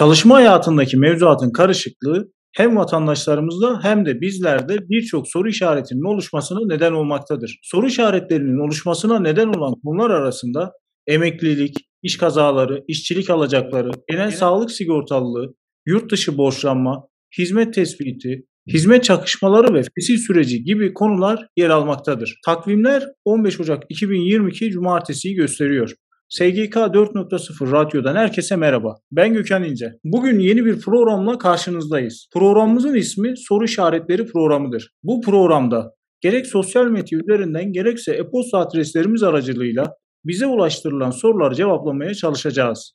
Çalışma hayatındaki mevzuatın karışıklığı hem vatandaşlarımızda hem de bizlerde birçok soru işaretinin oluşmasına neden olmaktadır. Soru işaretlerinin oluşmasına neden olan konular arasında emeklilik, iş kazaları, işçilik alacakları, genel sağlık sigortalılığı, yurt dışı borçlanma, hizmet tespiti, hizmet çakışmaları ve fesih süreci gibi konular yer almaktadır. Takvimler 15 Ocak 2022 Cumartesi'yi gösteriyor. SGK 4.0 Radyo'dan herkese merhaba. Ben Gökhan İnce. Bugün yeni bir programla karşınızdayız. Programımızın ismi Soru İşaretleri Programıdır. Bu programda gerek sosyal medya üzerinden gerekse e-posta adreslerimiz aracılığıyla bize ulaştırılan soruları cevaplamaya çalışacağız.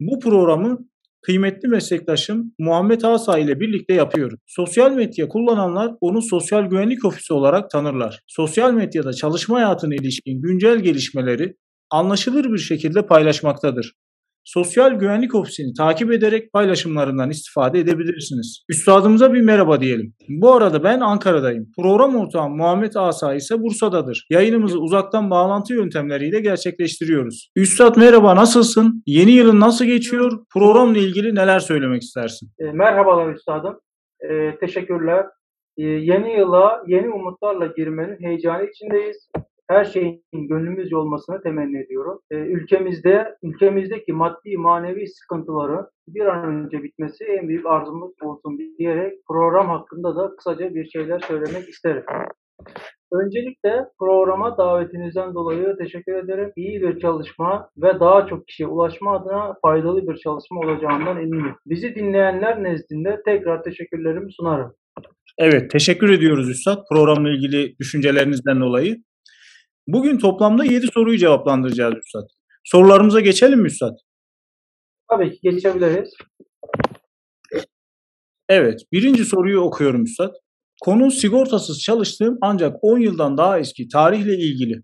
Bu programı kıymetli meslektaşım Muhammed Asa ile birlikte yapıyoruz. Sosyal medya kullananlar onu sosyal güvenlik ofisi olarak tanırlar. Sosyal medyada çalışma hayatına ilişkin güncel gelişmeleri anlaşılır bir şekilde paylaşmaktadır. Sosyal Güvenlik Ofisi'ni takip ederek paylaşımlarından istifade edebilirsiniz. Üstadımıza bir merhaba diyelim. Bu arada ben Ankara'dayım. Program ortağım Muhammed Asa ise Bursa'dadır. Yayınımızı uzaktan bağlantı yöntemleriyle gerçekleştiriyoruz. Üstad merhaba nasılsın? Yeni yılın nasıl geçiyor? Programla ilgili neler söylemek istersin? E, merhabalar üstadım. E, teşekkürler. E, yeni yıla yeni umutlarla girmenin heyecanı içindeyiz her şeyin gönlümüzce olmasını temenni ediyorum. E, ülkemizde ülkemizdeki maddi manevi sıkıntıların bir an önce bitmesi en büyük arzumuz olsun diyerek program hakkında da kısaca bir şeyler söylemek isterim. Öncelikle programa davetinizden dolayı teşekkür ederim. İyi bir çalışma ve daha çok kişiye ulaşma adına faydalı bir çalışma olacağından eminim. Bizi dinleyenler nezdinde tekrar teşekkürlerimi sunarım. Evet, teşekkür ediyoruz Üstad programla ilgili düşüncelerinizden dolayı. Bugün toplamda 7 soruyu cevaplandıracağız Üstad. Sorularımıza geçelim mi Üstad? Tabii ki geçebiliriz. Evet, birinci soruyu okuyorum Üstad. Konu sigortasız çalıştığım ancak 10 yıldan daha eski tarihle ilgili.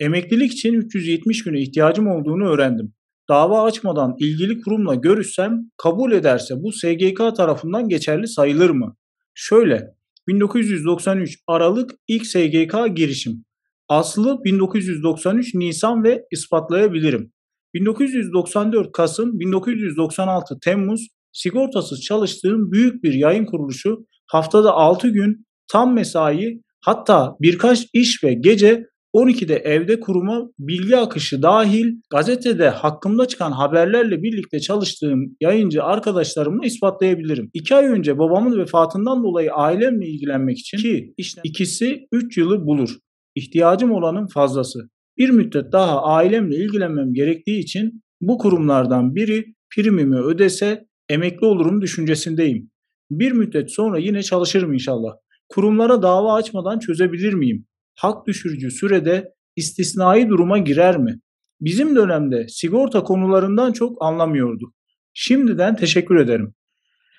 Emeklilik için 370 güne ihtiyacım olduğunu öğrendim. Dava açmadan ilgili kurumla görüşsem kabul ederse bu SGK tarafından geçerli sayılır mı? Şöyle, 1993 Aralık ilk SGK girişim. Aslı 1993 Nisan ve ispatlayabilirim. 1994 Kasım, 1996 Temmuz sigortasız çalıştığım büyük bir yayın kuruluşu haftada 6 gün tam mesai hatta birkaç iş ve gece 12'de evde kuruma bilgi akışı dahil gazetede hakkımda çıkan haberlerle birlikte çalıştığım yayıncı arkadaşlarımla ispatlayabilirim. 2 ay önce babamın vefatından dolayı ailemle ilgilenmek için ki işte ikisi 3 yılı bulur ihtiyacım olanın fazlası. Bir müddet daha ailemle ilgilenmem gerektiği için bu kurumlardan biri primimi ödese emekli olurum düşüncesindeyim. Bir müddet sonra yine çalışırım inşallah. Kurumlara dava açmadan çözebilir miyim? Hak düşürücü sürede istisnai duruma girer mi? Bizim dönemde sigorta konularından çok anlamıyorduk. Şimdiden teşekkür ederim.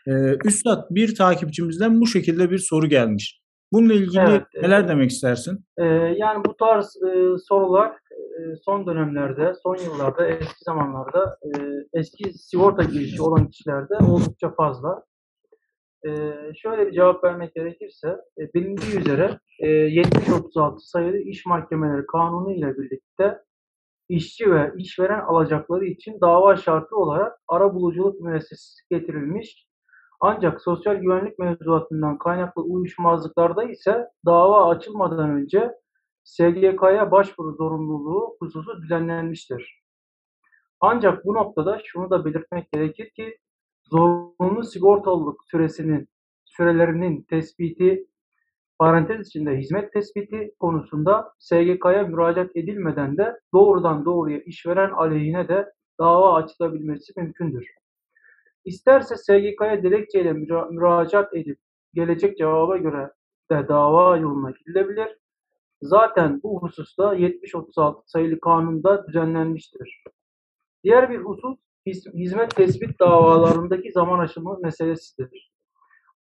Ee, Üstad bir takipçimizden bu şekilde bir soru gelmiş. Bununla ilgili evet, neler demek istersin? E, yani bu tarz e, sorular e, son dönemlerde, son yıllarda, eski zamanlarda e, eski sigorta girişi olan kişilerde oldukça fazla. E, şöyle bir cevap vermek gerekirse, e, bilindiği üzere e, 7036 sayılı iş mahkemeleri kanunu ile birlikte işçi ve işveren alacakları için dava şartı olarak ara buluculuk müessesesi getirilmiş ancak sosyal güvenlik mevzuatından kaynaklı uyuşmazlıklarda ise dava açılmadan önce SGK'ya başvuru zorunluluğu hususu düzenlenmiştir. Ancak bu noktada şunu da belirtmek gerekir ki zorunlu sigortalılık süresinin sürelerinin tespiti parantez içinde hizmet tespiti konusunda SGK'ya müracaat edilmeden de doğrudan doğruya işveren aleyhine de dava açılabilmesi mümkündür. İsterse SGK'ya dilekçeyle müra müracaat edip gelecek cevaba göre de dava yoluna gidilebilir. Zaten bu hususta 7036 sayılı kanunda düzenlenmiştir. Diğer bir husus hizmet tespit davalarındaki zaman aşımı meselesidir.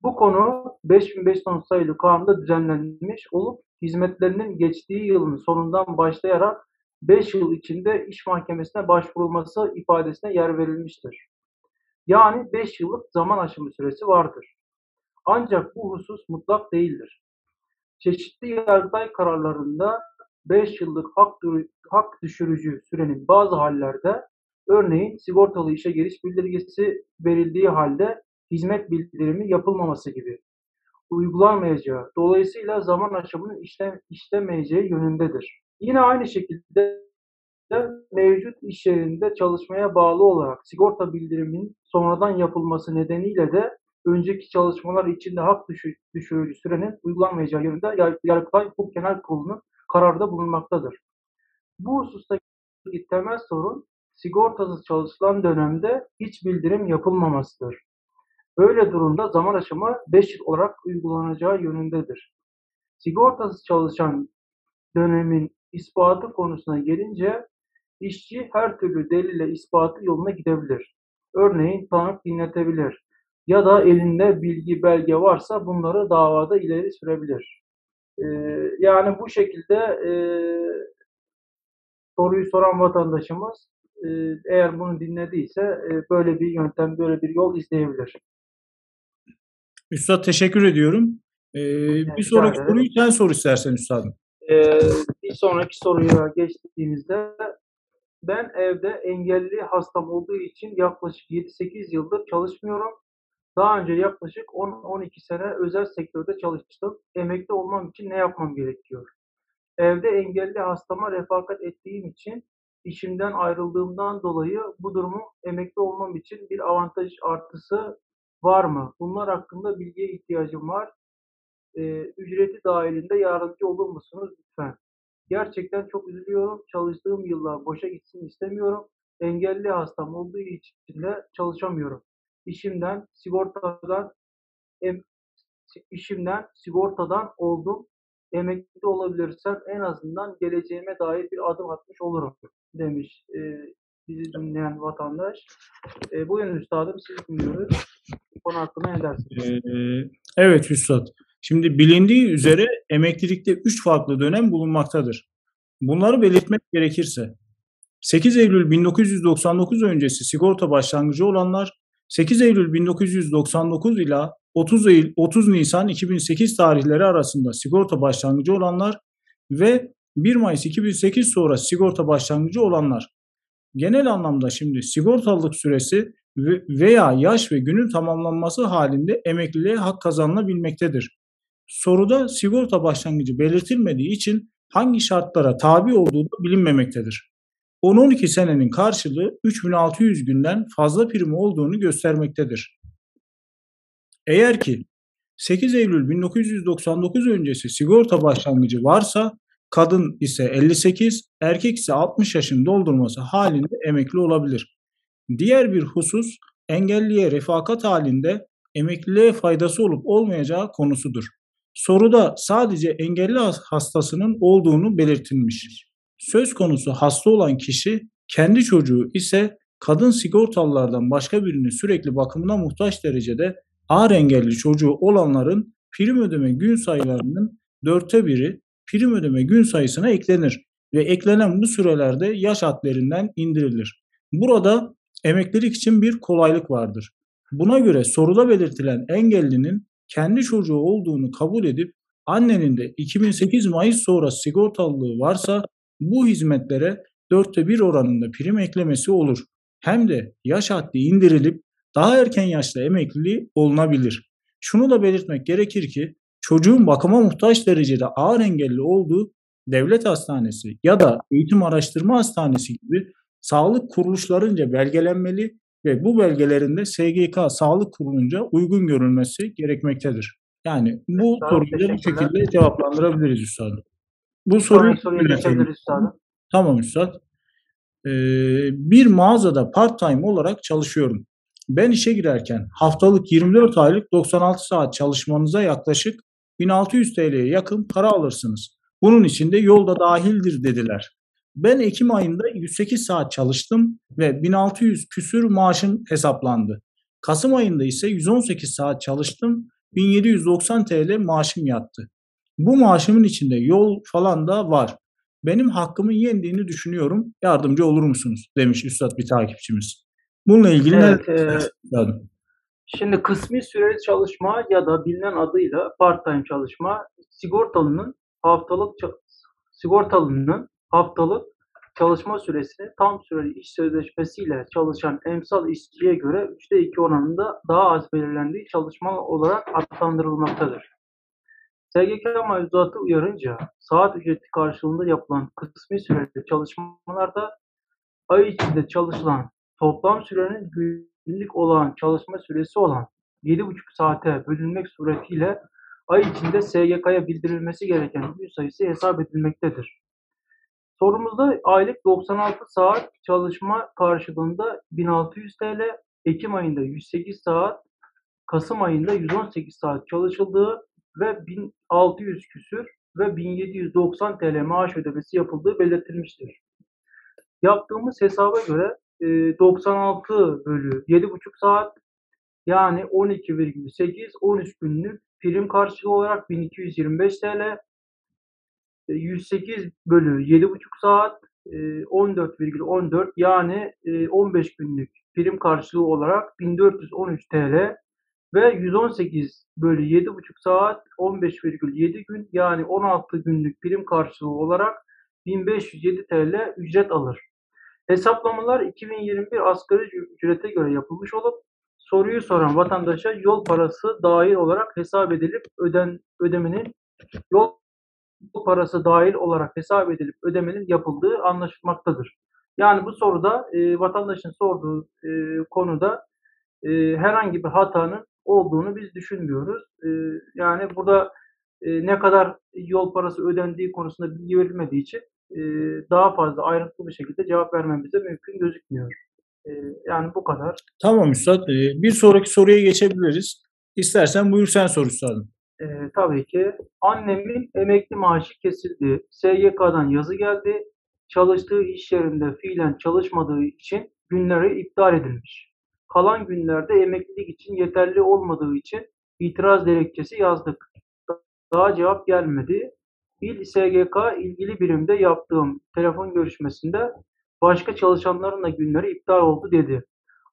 Bu konu 5510 sayılı kanunda düzenlenmiş olup hizmetlerinin geçtiği yılın sonundan başlayarak 5 yıl içinde iş mahkemesine başvurulması ifadesine yer verilmiştir. Yani 5 yıllık zaman aşımı süresi vardır. Ancak bu husus mutlak değildir. Çeşitli yargıtay kararlarında 5 yıllık hak, düşürücü sürenin bazı hallerde Örneğin sigortalı işe giriş bildirgesi verildiği halde hizmet bildirimi yapılmaması gibi uygulanmayacağı, dolayısıyla zaman aşımının işlem, işlemeyeceği yönündedir. Yine aynı şekilde mevcut iş yerinde çalışmaya bağlı olarak sigorta bildiriminin sonradan yapılması nedeniyle de önceki çalışmalar içinde hak düşürücü sürenin uygulanmayacağı yönünde Yargıtay Hukuk Genel Kurulu'nun kararda bulunmaktadır. Bu husustaki temel sorun sigortasız çalışılan dönemde hiç bildirim yapılmamasıdır. Böyle durumda zaman aşımı 5 yıl olarak uygulanacağı yönündedir. Sigortasız çalışan dönemin ispatı konusuna gelince işçi her türlü delille ispatı yoluna gidebilir. Örneğin tanık dinletebilir ya da elinde bilgi belge varsa bunları davada ileri sürebilir. Ee, yani bu şekilde e, soruyu soran vatandaşımız e, eğer bunu dinlediyse e, böyle bir yöntem, böyle bir yol izleyebilir. Üstad teşekkür ediyorum. Ee, bir sonraki soruyu sen sor istersen Üstadım. Ee, bir sonraki soruya geçtiğimizde ben evde engelli hastam olduğu için yaklaşık 7-8 yıldır çalışmıyorum. Daha önce yaklaşık 10-12 sene özel sektörde çalıştım. Emekli olmam için ne yapmam gerekiyor? Evde engelli hastama refakat ettiğim için işimden ayrıldığımdan dolayı bu durumu emekli olmam için bir avantaj artısı var mı? Bunlar hakkında bilgiye ihtiyacım var. Ee, ücreti dahilinde yardımcı olur musunuz lütfen? Gerçekten çok üzülüyorum. Çalıştığım yıllar boşa gitsin istemiyorum. Engelli hastam olduğu için de çalışamıyorum. İşimden, sigortadan, em, işimden, sigortadan oldum. Emekli olabilirsem en azından geleceğime dair bir adım atmış olurum demiş e, bizi dinleyen vatandaş. E, buyurun üstadım siz dinliyoruz. Bu konu hakkında ne dersiniz? Ee, evet üstad. Şimdi bilindiği üzere emeklilikte üç farklı dönem bulunmaktadır. Bunları belirtmek gerekirse 8 Eylül 1999 öncesi sigorta başlangıcı olanlar, 8 Eylül 1999 ila 30 Eylül 30 Nisan 2008 tarihleri arasında sigorta başlangıcı olanlar ve 1 Mayıs 2008 sonra sigorta başlangıcı olanlar. Genel anlamda şimdi sigortalılık süresi veya yaş ve günün tamamlanması halinde emekliliğe hak kazanılabilmektedir. Soruda sigorta başlangıcı belirtilmediği için hangi şartlara tabi olduğu da bilinmemektedir. 10-12 senenin karşılığı 3600 günden fazla prim olduğunu göstermektedir. Eğer ki 8 Eylül 1999 öncesi sigorta başlangıcı varsa kadın ise 58, erkek ise 60 yaşını doldurması halinde emekli olabilir. Diğer bir husus engelliye refakat halinde emekliliğe faydası olup olmayacağı konusudur. Soruda sadece engelli hastasının olduğunu belirtilmiş. Söz konusu hasta olan kişi kendi çocuğu ise kadın sigortalılardan başka birini sürekli bakımına muhtaç derecede ağır engelli çocuğu olanların prim ödeme gün sayılarının dörtte biri prim ödeme gün sayısına eklenir ve eklenen bu sürelerde yaş hadlerinden indirilir. Burada emeklilik için bir kolaylık vardır. Buna göre soruda belirtilen engellinin kendi çocuğu olduğunu kabul edip annenin de 2008 Mayıs sonrası sigortalılığı varsa bu hizmetlere dörtte bir oranında prim eklemesi olur. Hem de yaş haddi indirilip daha erken yaşta emekliliği olunabilir. Şunu da belirtmek gerekir ki çocuğun bakıma muhtaç derecede ağır engelli olduğu devlet hastanesi ya da eğitim araştırma hastanesi gibi sağlık kuruluşlarınca belgelenmeli ve bu belgelerinde SGK sağlık kurulunca uygun görülmesi gerekmektedir. Yani bu soruyu da bu şekilde cevaplandırabiliriz üstadım. Bu soruyu geçebiliriz üstadım. Tamam üstad. Ee, bir mağazada part time olarak çalışıyorum. Ben işe girerken haftalık 24 aylık 96 saat çalışmanıza yaklaşık 1600 TL'ye yakın para alırsınız. Bunun içinde yolda dahildir dediler. Ben Ekim ayında 108 saat çalıştım ve 1600 küsür maaşım hesaplandı. Kasım ayında ise 118 saat çalıştım, 1790 TL maaşım yattı. Bu maaşımın içinde yol falan da var. Benim hakkımın yendiğini düşünüyorum. Yardımcı olur musunuz? demiş Üstad bir takipçimiz. Bununla ilgili evet, ne e, Şimdi kısmi süreli çalışma ya da bilinen adıyla part-time çalışma sigortalının haftalık sigortalının haftalık çalışma süresini tam süreli iş sözleşmesiyle çalışan emsal işçiye göre 3'te 2 oranında daha az belirlendiği çalışma olarak adlandırılmaktadır. SGK mevzuatı uyarınca saat ücreti karşılığında yapılan kısmi süreli çalışmalarda ay içinde çalışılan toplam sürenin günlük olan çalışma süresi olan 7,5 saate bölünmek suretiyle ay içinde SGK'ya bildirilmesi gereken gün sayısı hesap edilmektedir. Sorumuzda aylık 96 saat çalışma karşılığında 1600 TL, Ekim ayında 108 saat, Kasım ayında 118 saat çalışıldığı ve 1600 küsür ve 1790 TL maaş ödemesi yapıldığı belirtilmiştir. Yaptığımız hesaba göre 96 bölü 7,5 saat yani 12,8 13 günlük prim karşılığı olarak 1225 TL 108 bölü 7,5 saat 14,14 yani 15 günlük prim karşılığı olarak 1413 TL ve 118 bölü 7,5 saat 15,7 gün yani 16 günlük prim karşılığı olarak 1507 TL ücret alır. Hesaplamalar 2021 asgari ücrete göre yapılmış olup soruyu soran vatandaşa yol parası dahil olarak hesap edilip öden ödemenin yol parası dahil olarak hesap edilip ödemenin yapıldığı anlaşılmaktadır. Yani bu soruda e, vatandaşın sorduğu e, konuda e, herhangi bir hatanın olduğunu biz düşünmüyoruz. E, yani burada e, ne kadar yol parası ödendiği konusunda bilgi verilmediği için e, daha fazla ayrıntılı bir şekilde cevap vermemize mümkün gözükmüyor. E, yani bu kadar. Tamam Üstad. E, bir sonraki soruya geçebiliriz. İstersen buyur sen sor Üstad'ım. E, tabii ki. Annemin emekli maaşı kesildi. SGK'dan yazı geldi. Çalıştığı iş yerinde fiilen çalışmadığı için günleri iptal edilmiş. Kalan günlerde emeklilik için yeterli olmadığı için itiraz dilekçesi yazdık. Daha cevap gelmedi. İl SGK ilgili birimde yaptığım telefon görüşmesinde başka çalışanların da günleri iptal oldu dedi.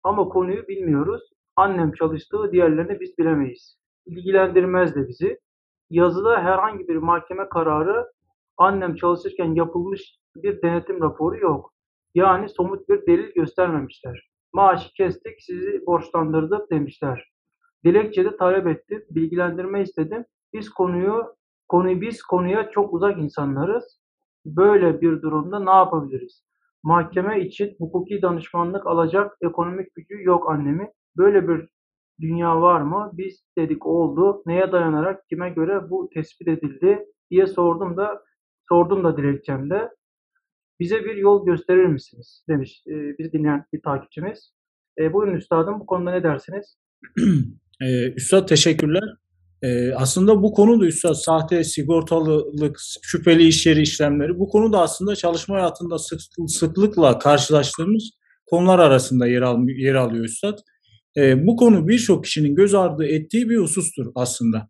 Ama konuyu bilmiyoruz. Annem çalıştığı diğerlerini biz bilemeyiz. İlgilendirmez de bizi. Yazıda herhangi bir mahkeme kararı annem çalışırken yapılmış bir denetim raporu yok. Yani somut bir delil göstermemişler. Maaşı kestik, sizi borçlandırdık demişler. Dilekçede talep ettim, bilgilendirme istedim. Biz konuyu Konuyu biz konuya çok uzak insanlarız. Böyle bir durumda ne yapabiliriz? Mahkeme için hukuki danışmanlık alacak ekonomik gücü yok annemi. Böyle bir dünya var mı? Biz dedik oldu. Neye dayanarak, kime göre bu tespit edildi diye sordum da sordum da dilekçemde. Bize bir yol gösterir misiniz? demiş e, bizi dinleyen bir takipçimiz. E, buyurun üstadım bu konuda ne dersiniz? e, Üstad teşekkürler. Ee, aslında bu konu da üstad sahte sigortalılık, şüpheli iş yeri işlemleri bu konu da aslında çalışma hayatında sık, sıklıkla karşılaştığımız konular arasında yer, al, yer alıyor üstad. Ee, bu konu birçok kişinin göz ardı ettiği bir husustur aslında.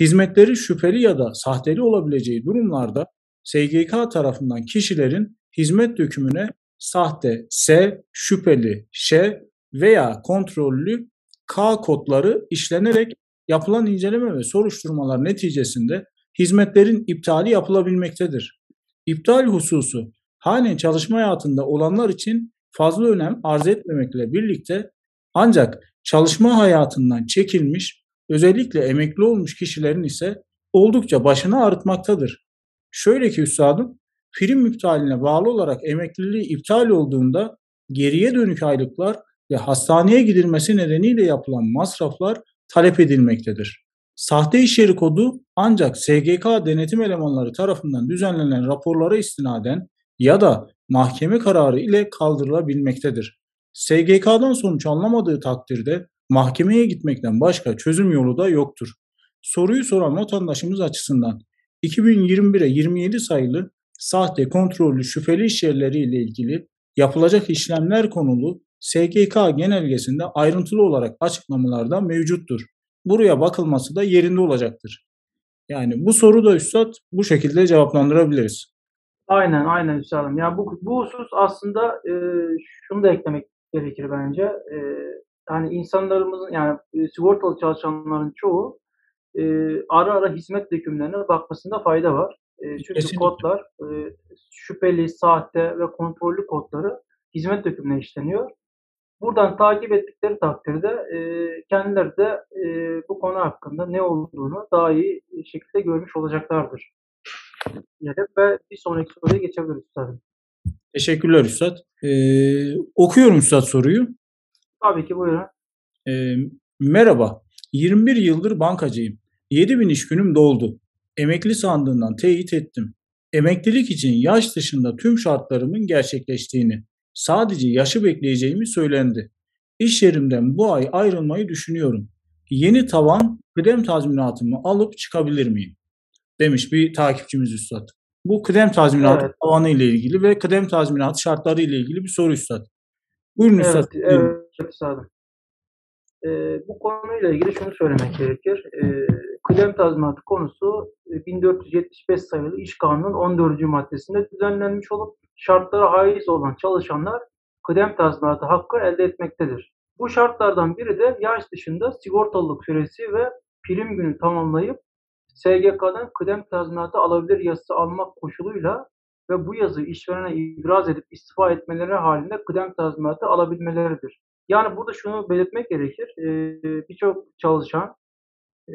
Hizmetleri şüpheli ya da sahteli olabileceği durumlarda SGK tarafından kişilerin hizmet dökümüne sahte S, şüpheli Ş veya kontrollü K kodları işlenerek yapılan inceleme ve soruşturmalar neticesinde hizmetlerin iptali yapılabilmektedir. İptal hususu halen çalışma hayatında olanlar için fazla önem arz etmemekle birlikte ancak çalışma hayatından çekilmiş, özellikle emekli olmuş kişilerin ise oldukça başını ağrıtmaktadır. Şöyle ki üstadım, prim iptaline bağlı olarak emekliliği iptal olduğunda geriye dönük aylıklar ve hastaneye gidilmesi nedeniyle yapılan masraflar talep edilmektedir. Sahte iş yeri kodu ancak SGK denetim elemanları tarafından düzenlenen raporlara istinaden ya da mahkeme kararı ile kaldırılabilmektedir. SGK'dan sonuç anlamadığı takdirde mahkemeye gitmekten başka çözüm yolu da yoktur. Soruyu soran vatandaşımız açısından 2021'e 27 sayılı sahte kontrollü şüpheli iş ile ilgili yapılacak işlemler konulu SGK genelgesinde ayrıntılı olarak açıklamalarda mevcuttur. Buraya bakılması da yerinde olacaktır. Yani bu soru da Üstad bu şekilde cevaplandırabiliriz. Aynen aynen Üstad'ım. Yani bu, bu husus aslında e, şunu da eklemek gerekir bence. E, yani insanlarımızın yani e, sigortalı çalışanların çoğu e, ara ara hizmet dökümlerine bakmasında fayda var. E, çünkü Kesinlikle. kodlar e, şüpheli, sahte ve kontrollü kodları hizmet dökümüne işleniyor. Buradan takip ettikleri takdirde e, kendileri de e, bu konu hakkında ne olduğunu daha iyi şekilde görmüş olacaklardır. Ve bir sonraki soruya geçebiliriz üstadım. Teşekkürler Üstad. Ee, okuyorum Üstad soruyu. Tabii ki buyurun. Ee, merhaba. 21 yıldır bankacıyım. 7000 iş günüm doldu. Emekli sandığından teyit ettim. Emeklilik için yaş dışında tüm şartlarımın gerçekleştiğini, sadece yaşı bekleyeceğimi söylendi. İş yerimden bu ay ayrılmayı düşünüyorum. Yeni tavan kıdem tazminatımı alıp çıkabilir miyim? Demiş bir takipçimiz Üstad. Bu kıdem tazminatı Evet. tavanı ile ilgili ve kıdem tazminatı şartları ile ilgili bir soru Üstad. Buyurun Üstad. Evet, buyurun. evet üstadım. Ee, bu konuyla ilgili şunu söylemek gerekir. Ee, kıdem tazminatı konusu e, 1475 sayılı İş Kanunu'nun 14. maddesinde düzenlenmiş olup şartlara haiz olan çalışanlar kıdem tazminatı hakkı elde etmektedir. Bu şartlardan biri de yaş dışında sigortalılık süresi ve prim günü tamamlayıp SGK'dan kıdem tazminatı alabilir yazısı almak koşuluyla ve bu yazı işverene ibraz edip istifa etmeleri halinde kıdem tazminatı alabilmeleridir. Yani burada şunu belirtmek gerekir. Ee, Birçok çalışan e,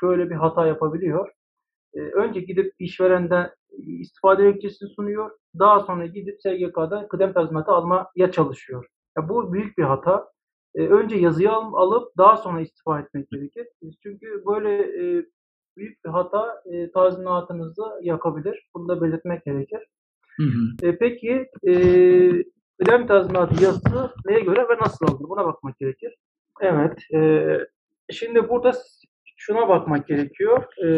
şöyle bir hata yapabiliyor. Ee, önce gidip işverenden istifa dilekçesini sunuyor. Daha sonra gidip SGK'dan kıdem tazminatı almaya çalışıyor. Bu büyük bir hata. Ee, önce yazıyı al- alıp daha sonra istifa etmek gerekir. Çünkü böyle e, büyük bir hata e, tazminatınızı yakabilir. Bunu da belirtmek gerekir. Hı hı. E, peki e, kıdem tazminatı yazısı neye göre ve nasıl alınır? Buna bakmak gerekir. Evet. e, şimdi burada şuna bakmak gerekiyor. E,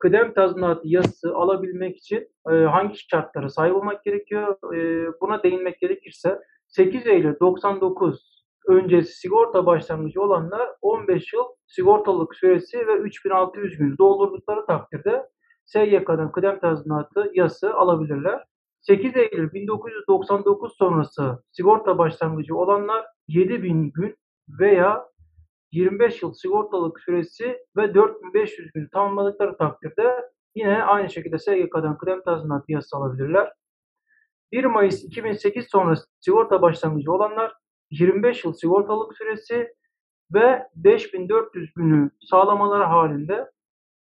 kıdem tazminatı yazısı alabilmek için e, hangi şartlara sahip olmak gerekiyor? E, buna değinmek gerekirse 8 Eylül 99 öncesi sigorta başlangıcı olanlar 15 yıl sigortalılık süresi ve 3600 gün doldurdukları takdirde SGK'dan kıdem tazminatı yası alabilirler. 8 Eylül 1999 sonrası sigorta başlangıcı olanlar 7000 gün veya 25 yıl sigortalık süresi ve 4500 gün tamamladıkları takdirde yine aynı şekilde SGK'dan kıdem tazminatı yası alabilirler. 1 Mayıs 2008 sonrası sigorta başlangıcı olanlar 25 yıl sigortalık süresi ve 5400 günü sağlamaları halinde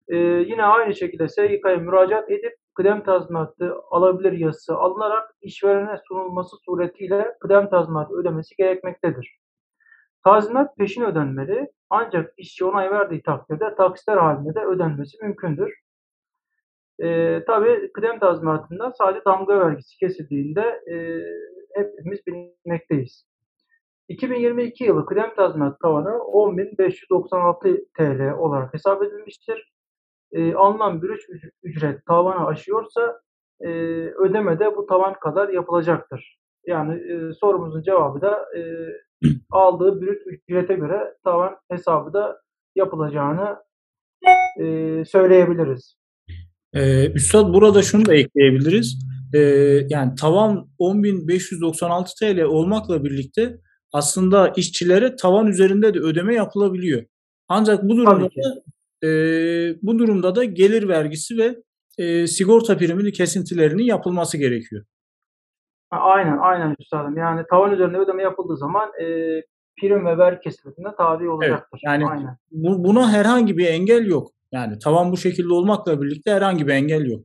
e, yine aynı şekilde SGK'ya müracaat edip kıdem tazminatı alabilir yazısı alınarak işverene sunulması suretiyle kıdem tazminatı ödemesi gerekmektedir. Tazminat peşin ödenmeli ancak işçi onay verdiği takdirde taksitler halinde de ödenmesi mümkündür. E, tabii kıdem tazminatından sadece damga vergisi kesildiğinde e, hepimiz bilmekteyiz. 2022 yılı kıdem tazminat tavanı 10.596 TL olarak hesap edilmiştir. E, alınan bir üc- ücret tavanı aşıyorsa e, ödeme de bu tavan kadar yapılacaktır. Yani e, sorumuzun cevabı da e, aldığı brüt ücrete göre tavan hesabı da yapılacağını e, söyleyebiliriz. Ee, Üstad burada şunu da ekleyebiliriz. Ee, yani tavan 10.596 TL olmakla birlikte aslında işçilere tavan üzerinde de ödeme yapılabiliyor. Ancak bu durumda da, e, bu durumda da gelir vergisi ve e, sigorta priminin kesintilerinin yapılması gerekiyor. Aynen, aynen üstadım. Yani tavan üzerinde ödeme yapıldığı zaman e, prim ve vergi kesintilerine tabi olacaktır. yani aynen. Bu, buna herhangi bir engel yok. Yani tavan bu şekilde olmakla birlikte herhangi bir engel yok.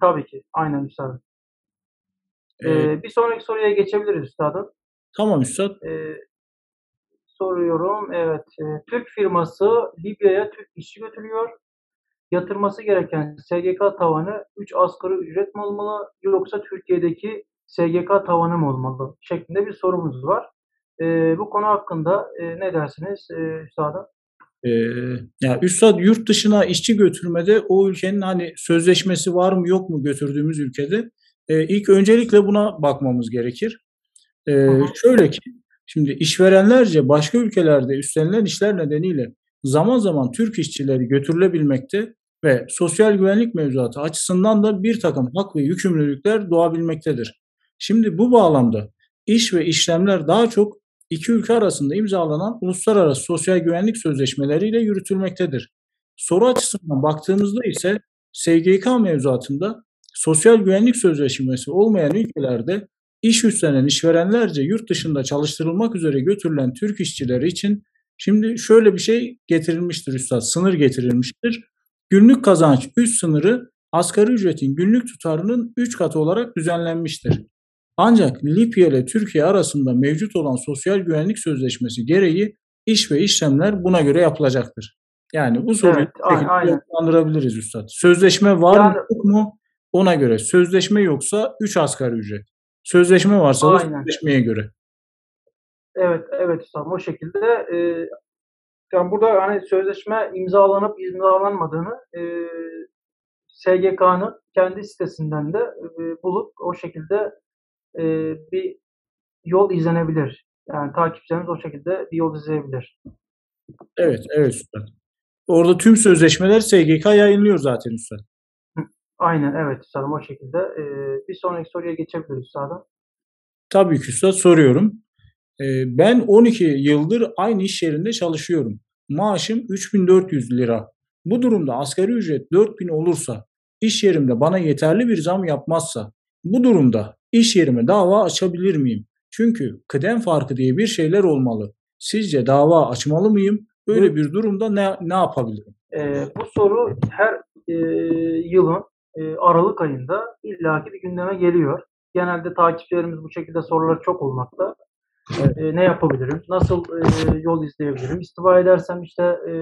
Tabii ki. Aynen üstadım. Ee, E, bir sonraki soruya geçebiliriz üstadım. Tamam Üstad. E, soruyorum. Evet. e, Türk firması Libya'ya Türk işçi götürüyor. Yatırması gereken SGK tavanı 3 asgari ücret mi olmalı yoksa Türkiye'deki SGK tavanı mı olmalı şeklinde bir sorumuz var. E, bu konu hakkında e, ne dersiniz e, üstadım? Ee, ya Üstad yurt dışına işçi götürmede o ülkenin hani sözleşmesi var mı yok mu götürdüğümüz ülkede e, ilk öncelikle buna bakmamız gerekir. Hı. şöyle ki şimdi işverenlerce başka ülkelerde üstlenilen işler nedeniyle zaman zaman Türk işçileri götürülebilmekte ve sosyal güvenlik mevzuatı açısından da bir takım hak ve yükümlülükler doğabilmektedir. Şimdi bu bağlamda iş ve işlemler daha çok iki ülke arasında imzalanan uluslararası sosyal güvenlik sözleşmeleriyle yürütülmektedir. Soru açısından baktığımızda ise SGK mevzuatında sosyal güvenlik sözleşmesi olmayan ülkelerde iş üstlenen işverenlerce yurt dışında çalıştırılmak üzere götürülen Türk işçileri için şimdi şöyle bir şey getirilmiştir üstad, sınır getirilmiştir. Günlük kazanç üst sınırı asgari ücretin günlük tutarının 3 katı olarak düzenlenmiştir. Ancak Libya ile Türkiye arasında mevcut olan sosyal güvenlik sözleşmesi gereği iş ve işlemler buna göre yapılacaktır. Yani bu soruyu Evet, yanıtlandırabiliriz üstad. Sözleşme var Yani- mı yok mu? Ona göre. Sözleşme yoksa 3 asgari ücret. Sözleşme varsa da Aynen. sözleşmeye göre. Evet, evet Üstadım o şekilde. E, yani burada hani sözleşme imzalanıp imzalanmadığını e, SGK'nın kendi sitesinden de e, bulup o şekilde e, bir yol izlenebilir. Yani takipçilerimiz o şekilde bir yol izleyebilir. Evet, evet üstad. Orada tüm sözleşmeler SGK yayınlıyor zaten üstad. Aynen evet Üstadım o şekilde. E, bir sonraki soruya geçebiliriz Üstadım. Tabii ki üstad soruyorum. Ee, ben 12 yıldır aynı iş yerinde çalışıyorum. Maaşım 3400 lira. Bu durumda asgari ücret 4000 olursa, iş yerimde bana yeterli bir zam yapmazsa, bu durumda iş yerime dava açabilir miyim? Çünkü kıdem farkı diye bir şeyler olmalı. Sizce dava açmalı mıyım? Böyle bir durumda ne, ne yapabilirim? E, bu soru her e, yılın e, Aralık ayında illaki bir gündeme geliyor. Genelde takipçilerimiz bu şekilde sorular çok olmakta. E, ne yapabilirim? Nasıl e, yol izleyebilirim? İstifa edersem işte e,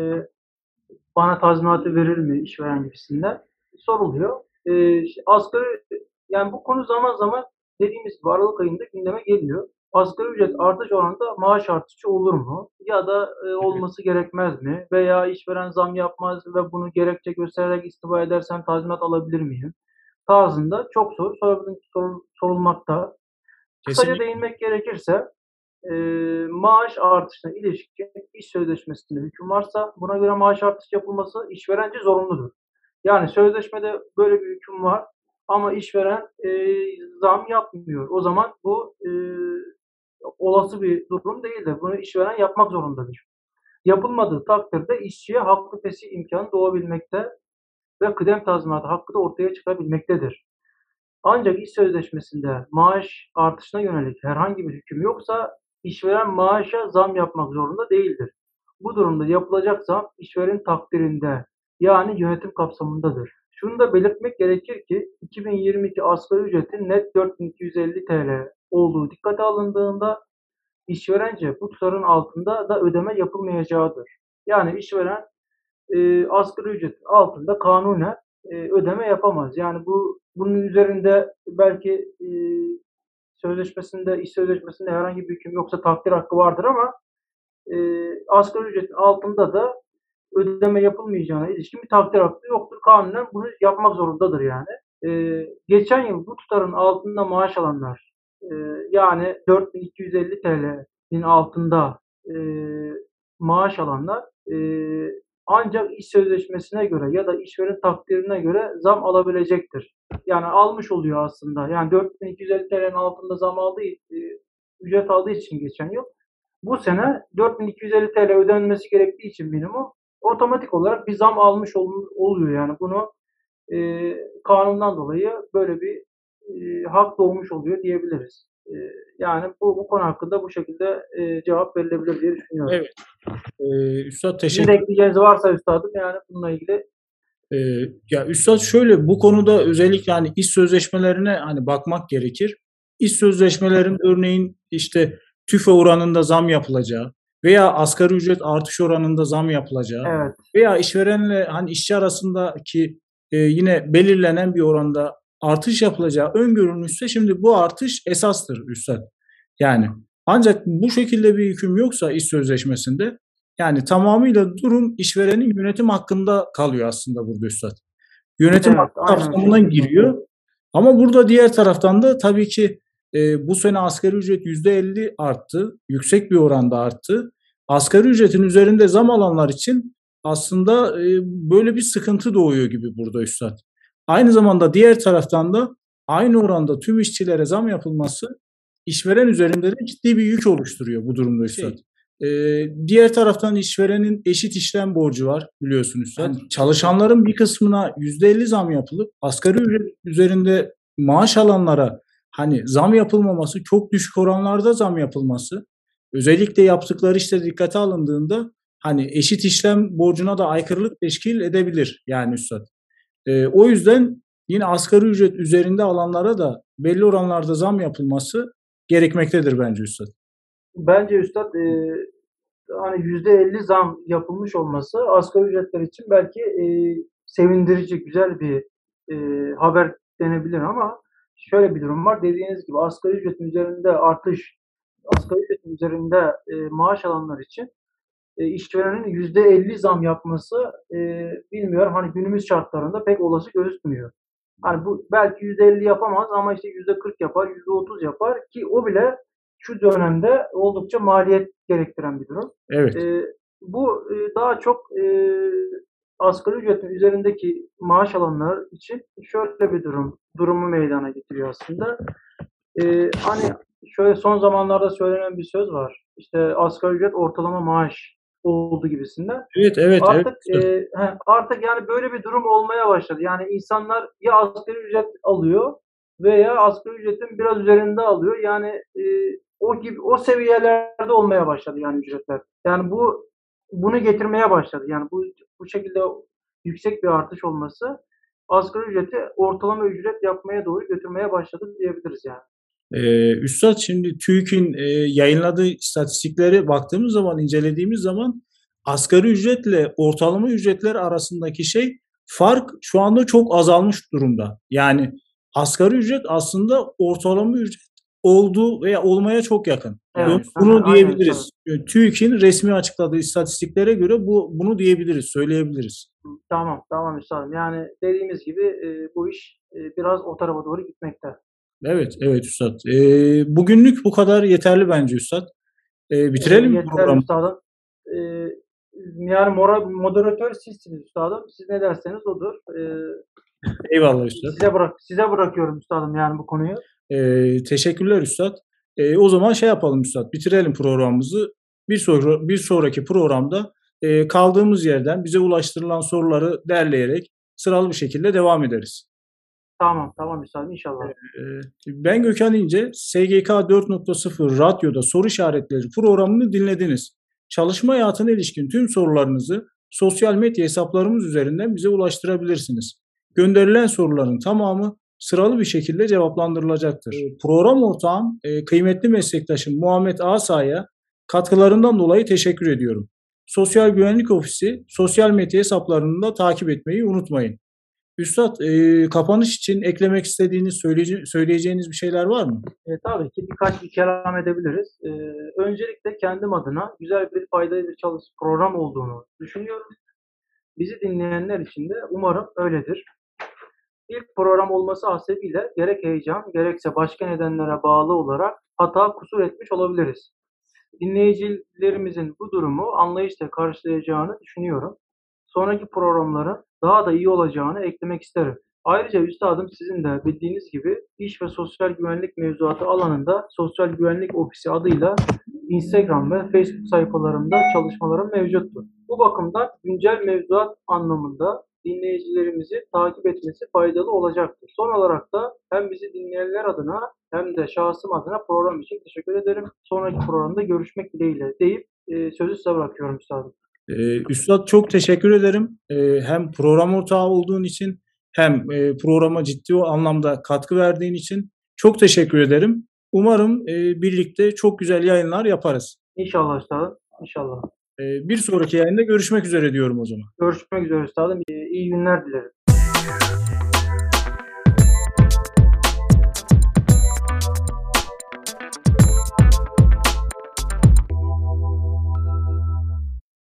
bana tazminatı verir mi işveren gibisinden soruluyor. E, asgari yani bu konu zaman zaman dediğimiz gibi Aralık ayında gündeme geliyor. Asgari ücret artış oranında maaş artışı olur mu? Ya da e, olması gerekmez mi? Veya işveren zam yapmaz ve bunu gerekçe göstererek istifa edersem tazminat alabilir miyim? Tarzında çok soru sorabil- sorul- sorulmakta. Kısaca Kesinlikle. değinmek gerekirse e, maaş artışına ilişkin iş sözleşmesinde hüküm varsa buna göre maaş artışı yapılması işverence zorunludur. Yani sözleşmede böyle bir hüküm var ama işveren e, zam yapmıyor. O zaman bu e, olası bir durum değildir. Bunu işveren yapmak zorundadır. Yapılmadığı takdirde işçiye haklı fesih imkanı doğabilmekte ve kıdem tazminatı hakkı da ortaya çıkabilmektedir. Ancak iş sözleşmesinde maaş artışına yönelik herhangi bir hüküm yoksa işveren maaşa zam yapmak zorunda değildir. Bu durumda yapılacak zam işverenin takdirinde yani yönetim kapsamındadır. Şunu da belirtmek gerekir ki 2022 asgari ücretin net 4250 TL olduğu dikkate alındığında işverence bu tutarın altında da ödeme yapılmayacağıdır. Yani işveren e, asgari ücretin altında kanunen e, ödeme yapamaz. Yani bu bunun üzerinde belki e, sözleşmesinde, iş sözleşmesinde herhangi bir hüküm yoksa takdir hakkı vardır ama e, asgari ücretin altında da ödeme yapılmayacağına ilişkin bir takdir hakkı yoktur. Kanunen bunu yapmak zorundadır yani. E, geçen yıl bu tutarın altında maaş alanlar yani 4250 TL'nin altında e, maaş alanlar e, ancak iş sözleşmesine göre ya da işveren takdirine göre zam alabilecektir. Yani almış oluyor aslında. Yani 4250 TL'nin altında zam aldığı, e, ücret aldığı için geçen yıl. Bu sene 4250 TL ödenmesi gerektiği için minimum otomatik olarak bir zam almış ol- oluyor. Yani bunu e, kanundan dolayı böyle bir e, hak doğmuş oluyor diyebiliriz. E, yani bu, bu konu hakkında bu şekilde e, cevap verilebilir diye düşünüyorum. Evet. Ee, Üstad teşekkür de ekleyeceğiniz varsa üstadım yani bununla ilgili Ee, ya Üstad şöyle bu konuda özellikle hani iş sözleşmelerine hani bakmak gerekir. İş sözleşmelerin örneğin işte tüfe oranında zam yapılacağı veya asgari ücret artış oranında zam yapılacağı evet veya işverenle hani işçi arasındaki e, yine belirlenen bir oranda artış yapılacağı öngörülmüşse şimdi bu artış esastır Üstad. Yani ancak bu şekilde bir hüküm yoksa iş sözleşmesinde yani tamamıyla durum işverenin yönetim hakkında kalıyor aslında burada Üstad. Yönetim Evet, hakkı şekilde. giriyor. Ama burada diğer taraftan da tabii ki e, bu sene asgari ücret %50 arttı. Yüksek bir oranda arttı. Asgari ücretin üzerinde zam alanlar için aslında e, böyle bir sıkıntı doğuyor gibi burada Üstad. Aynı zamanda diğer taraftan da aynı oranda tüm işçilere zam yapılması işveren üzerinde de ciddi bir yük oluşturuyor bu durumda Üstad. E, diğer taraftan işverenin eşit işlem borcu var biliyorsunuz. Yani çalışanların bir kısmına %50 zam yapılıp asgari ücret üzerinde maaş alanlara hani zam yapılmaması, çok düşük oranlarda zam yapılması, özellikle yaptıkları işte dikkate alındığında hani eşit işlem borcuna da aykırılık teşkil edebilir yani üstad. E, o yüzden yine asgari ücret üzerinde alanlara da belli oranlarda zam yapılması gerekmektedir bence üstad. Bence üstad e, hani %50 zam yapılmış olması asgari ücretler için belki e, sevindirici, güzel bir e, haber denebilir ama şöyle bir durum var. Dediğiniz gibi asgari ücretin üzerinde artış, asgari ücretin üzerinde e, maaş alanlar için e, işverenin %50 zam yapması e, bilmiyorum hani günümüz şartlarında pek olası gözükmüyor. Hani bu belki %50 yapamaz ama işte %40 yapar, %30 yapar ki o bile şu dönemde oldukça maliyet gerektiren bir durum. Evet. E, bu e, daha çok e, asgari ücretin üzerindeki maaş alanlar için şöyle bir durum, durumu meydana getiriyor aslında. E, hani şöyle son zamanlarda söylenen bir söz var. İşte asgari ücret ortalama maaş oldu gibisinden. Evet, evet, artık, evet. E, artık yani böyle bir durum olmaya başladı. Yani insanlar ya asgari ücret alıyor veya asgari ücretin biraz üzerinde alıyor. Yani e, o gibi o seviyelerde olmaya başladı yani ücretler. Yani bu bunu getirmeye başladı. Yani bu bu şekilde yüksek bir artış olması asgari ücreti ortalama ücret yapmaya doğru götürmeye başladı diyebiliriz yani. Ee, Üstad şimdi TÜİK'in e, yayınladığı istatistikleri baktığımız zaman, incelediğimiz zaman asgari ücretle ortalama ücretler arasındaki şey fark şu anda çok azalmış durumda. Yani asgari ücret aslında ortalama ücret olduğu veya olmaya çok yakın. Evet, bunu aynen, diyebiliriz. Aynen. TÜİK'in resmi açıkladığı istatistiklere göre bu bunu diyebiliriz, söyleyebiliriz. Tamam, tamam üstadım. Yani dediğimiz gibi e, bu iş e, biraz o tarafa doğru gitmekte. Evet, evet üstad. E, bugünlük bu kadar yeterli bence üstad. E, bitirelim e, programı. Üstadım. E, yani mora, moderatör sizsiniz üstadım. Siz ne derseniz odur. E, Eyvallah üstad. Size, bırak, size bırakıyorum üstadım yani bu konuyu. E, teşekkürler üstad. E, o zaman şey yapalım üstad. Bitirelim programımızı. Bir, sonra, bir sonraki programda e, kaldığımız yerden bize ulaştırılan soruları derleyerek sıralı bir şekilde devam ederiz. Tamam, tamam üstadım inşallah. Ee, ben Gökhan İnce, SGK 4.0 Radyo'da soru işaretleri programını dinlediniz. Çalışma hayatına ilişkin tüm sorularınızı sosyal medya hesaplarımız üzerinden bize ulaştırabilirsiniz. Gönderilen soruların tamamı sıralı bir şekilde cevaplandırılacaktır. Ee, program ortağım, e, kıymetli meslektaşım Muhammed Asa'ya katkılarından dolayı teşekkür ediyorum. Sosyal Güvenlik Ofisi sosyal medya hesaplarını da takip etmeyi unutmayın. Üstad, e, kapanış için eklemek istediğiniz, söyleyece söyleyeceğiniz bir şeyler var mı? E, tabii ki birkaç bir kelam edebiliriz. E, öncelikle kendim adına güzel bir faydalı bir çalış program olduğunu düşünüyorum. Bizi dinleyenler için de umarım öyledir. İlk program olması hasebiyle gerek heyecan gerekse başka nedenlere bağlı olarak hata kusur etmiş olabiliriz. Dinleyicilerimizin bu durumu anlayışla karşılayacağını düşünüyorum. Sonraki programların daha da iyi olacağını eklemek isterim. Ayrıca üstadım sizin de bildiğiniz gibi iş ve sosyal güvenlik mevzuatı alanında Sosyal Güvenlik Ofisi adıyla Instagram ve Facebook sayfalarımda çalışmalarım mevcuttur. Bu bakımdan güncel mevzuat anlamında dinleyicilerimizi takip etmesi faydalı olacaktır. Son olarak da hem bizi dinleyenler adına hem de şahsım adına program için teşekkür ederim. Sonraki programda görüşmek dileğiyle deyip e, sözü size bırakıyorum üstadım. Ee, Üstad çok teşekkür ederim. Ee, hem program ortağı olduğun için hem e, programa ciddi o anlamda katkı verdiğin için çok teşekkür ederim. Umarım e, birlikte çok güzel yayınlar yaparız. İnşallah üstadım. İnşallah. Ee, bir sonraki yayında görüşmek üzere diyorum o zaman. Görüşmek üzere üstadım. İyi günler dilerim.